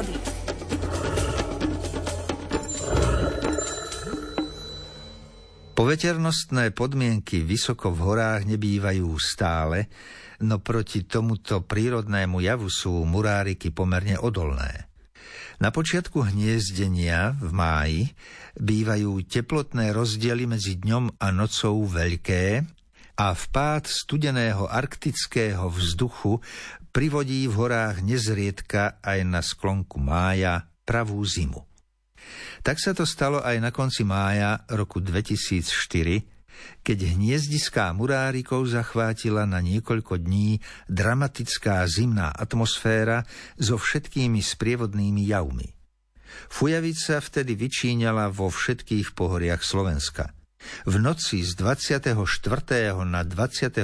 prírody. Poveternostné podmienky vysoko v horách nebývajú stále, no proti tomuto prírodnému javu sú muráriky pomerne odolné. Na počiatku hniezdenia v máji bývajú teplotné rozdiely medzi dňom a nocou veľké a vpád studeného arktického vzduchu privodí v horách nezriedka aj na sklonku mája pravú zimu. Tak sa to stalo aj na konci mája roku 2004, keď hniezdiská murárikov zachvátila na niekoľko dní dramatická zimná atmosféra so všetkými sprievodnými javmi. Fujavica vtedy vyčíňala vo všetkých pohoriach Slovenska – v noci z 24. na 25.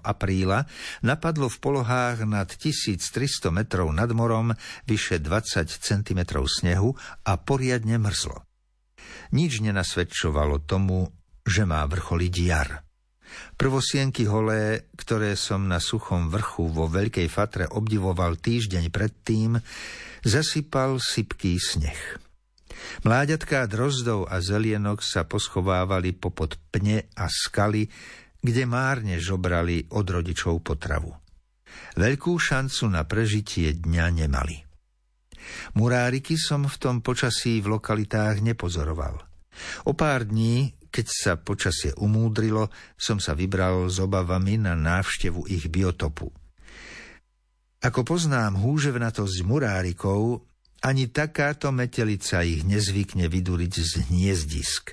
apríla napadlo v polohách nad 1300 metrov nad morom vyše 20 cm snehu a poriadne mrzlo. Nič nenasvedčovalo tomu, že má vrcholiť jar. Prvosienky holé, ktoré som na suchom vrchu vo Veľkej Fatre obdivoval týždeň predtým, zasypal sypký sneh. Mláďatká drozdov a zelienok sa poschovávali popod pne a skaly, kde márne žobrali od rodičov potravu. Veľkú šancu na prežitie dňa nemali. Muráriky som v tom počasí v lokalitách nepozoroval. O pár dní, keď sa počasie umúdrilo, som sa vybral s obavami na návštevu ich biotopu. Ako poznám húževnatosť murárikov, ani takáto metelica ich nezvykne vyduriť z hniezdisk.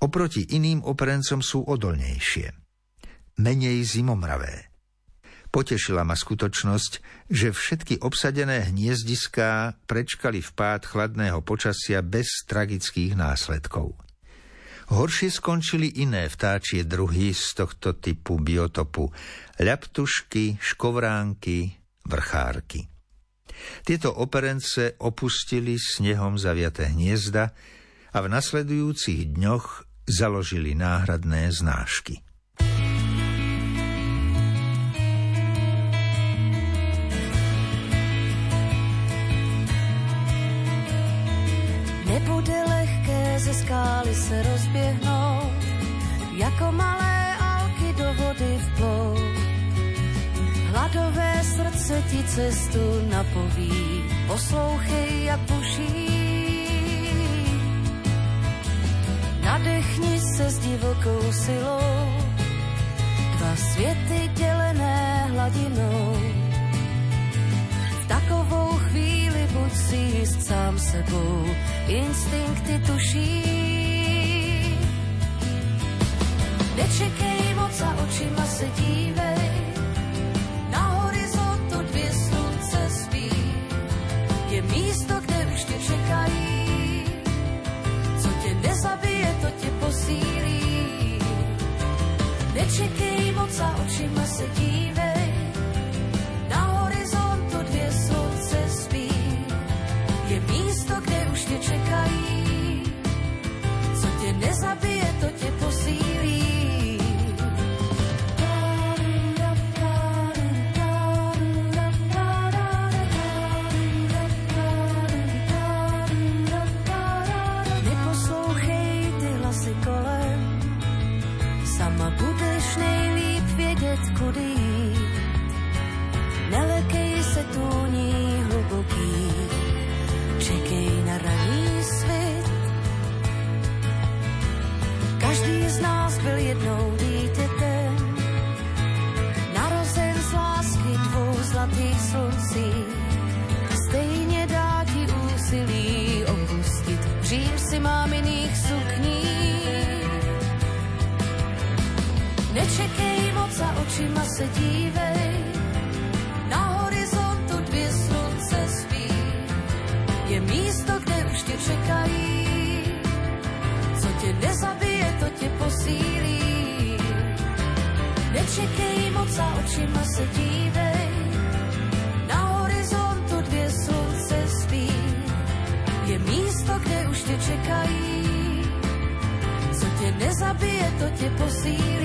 Oproti iným operencom sú odolnejšie. Menej zimomravé. Potešila ma skutočnosť, že všetky obsadené hniezdiská prečkali vpád chladného počasia bez tragických následkov. Horšie skončili iné vtáčie druhy z tohto typu biotopu. Ľaptušky, škovránky, vrchárky. Tieto operence opustili snehom zaviaté hniezda a v nasledujúcich dňoch založili náhradné znášky. Nebude lehké ze skály se rozběhnout, jako malé srdce ti cestu napoví, poslouchej, jak buší. Nadechni se s divokou silou, dva světy dělené hladinou. V takovou chvíli buď si jist sám sebou, instinkty tuší. Nečekej moc a očima očima se dívej, na horizontu dvě slunce spí. Je místo, kde už tě čekají, co tě nezabije, to tě posílí. Nečekej moc a očima se dívej, tě čekají, co tě nezabije, to tě posílí.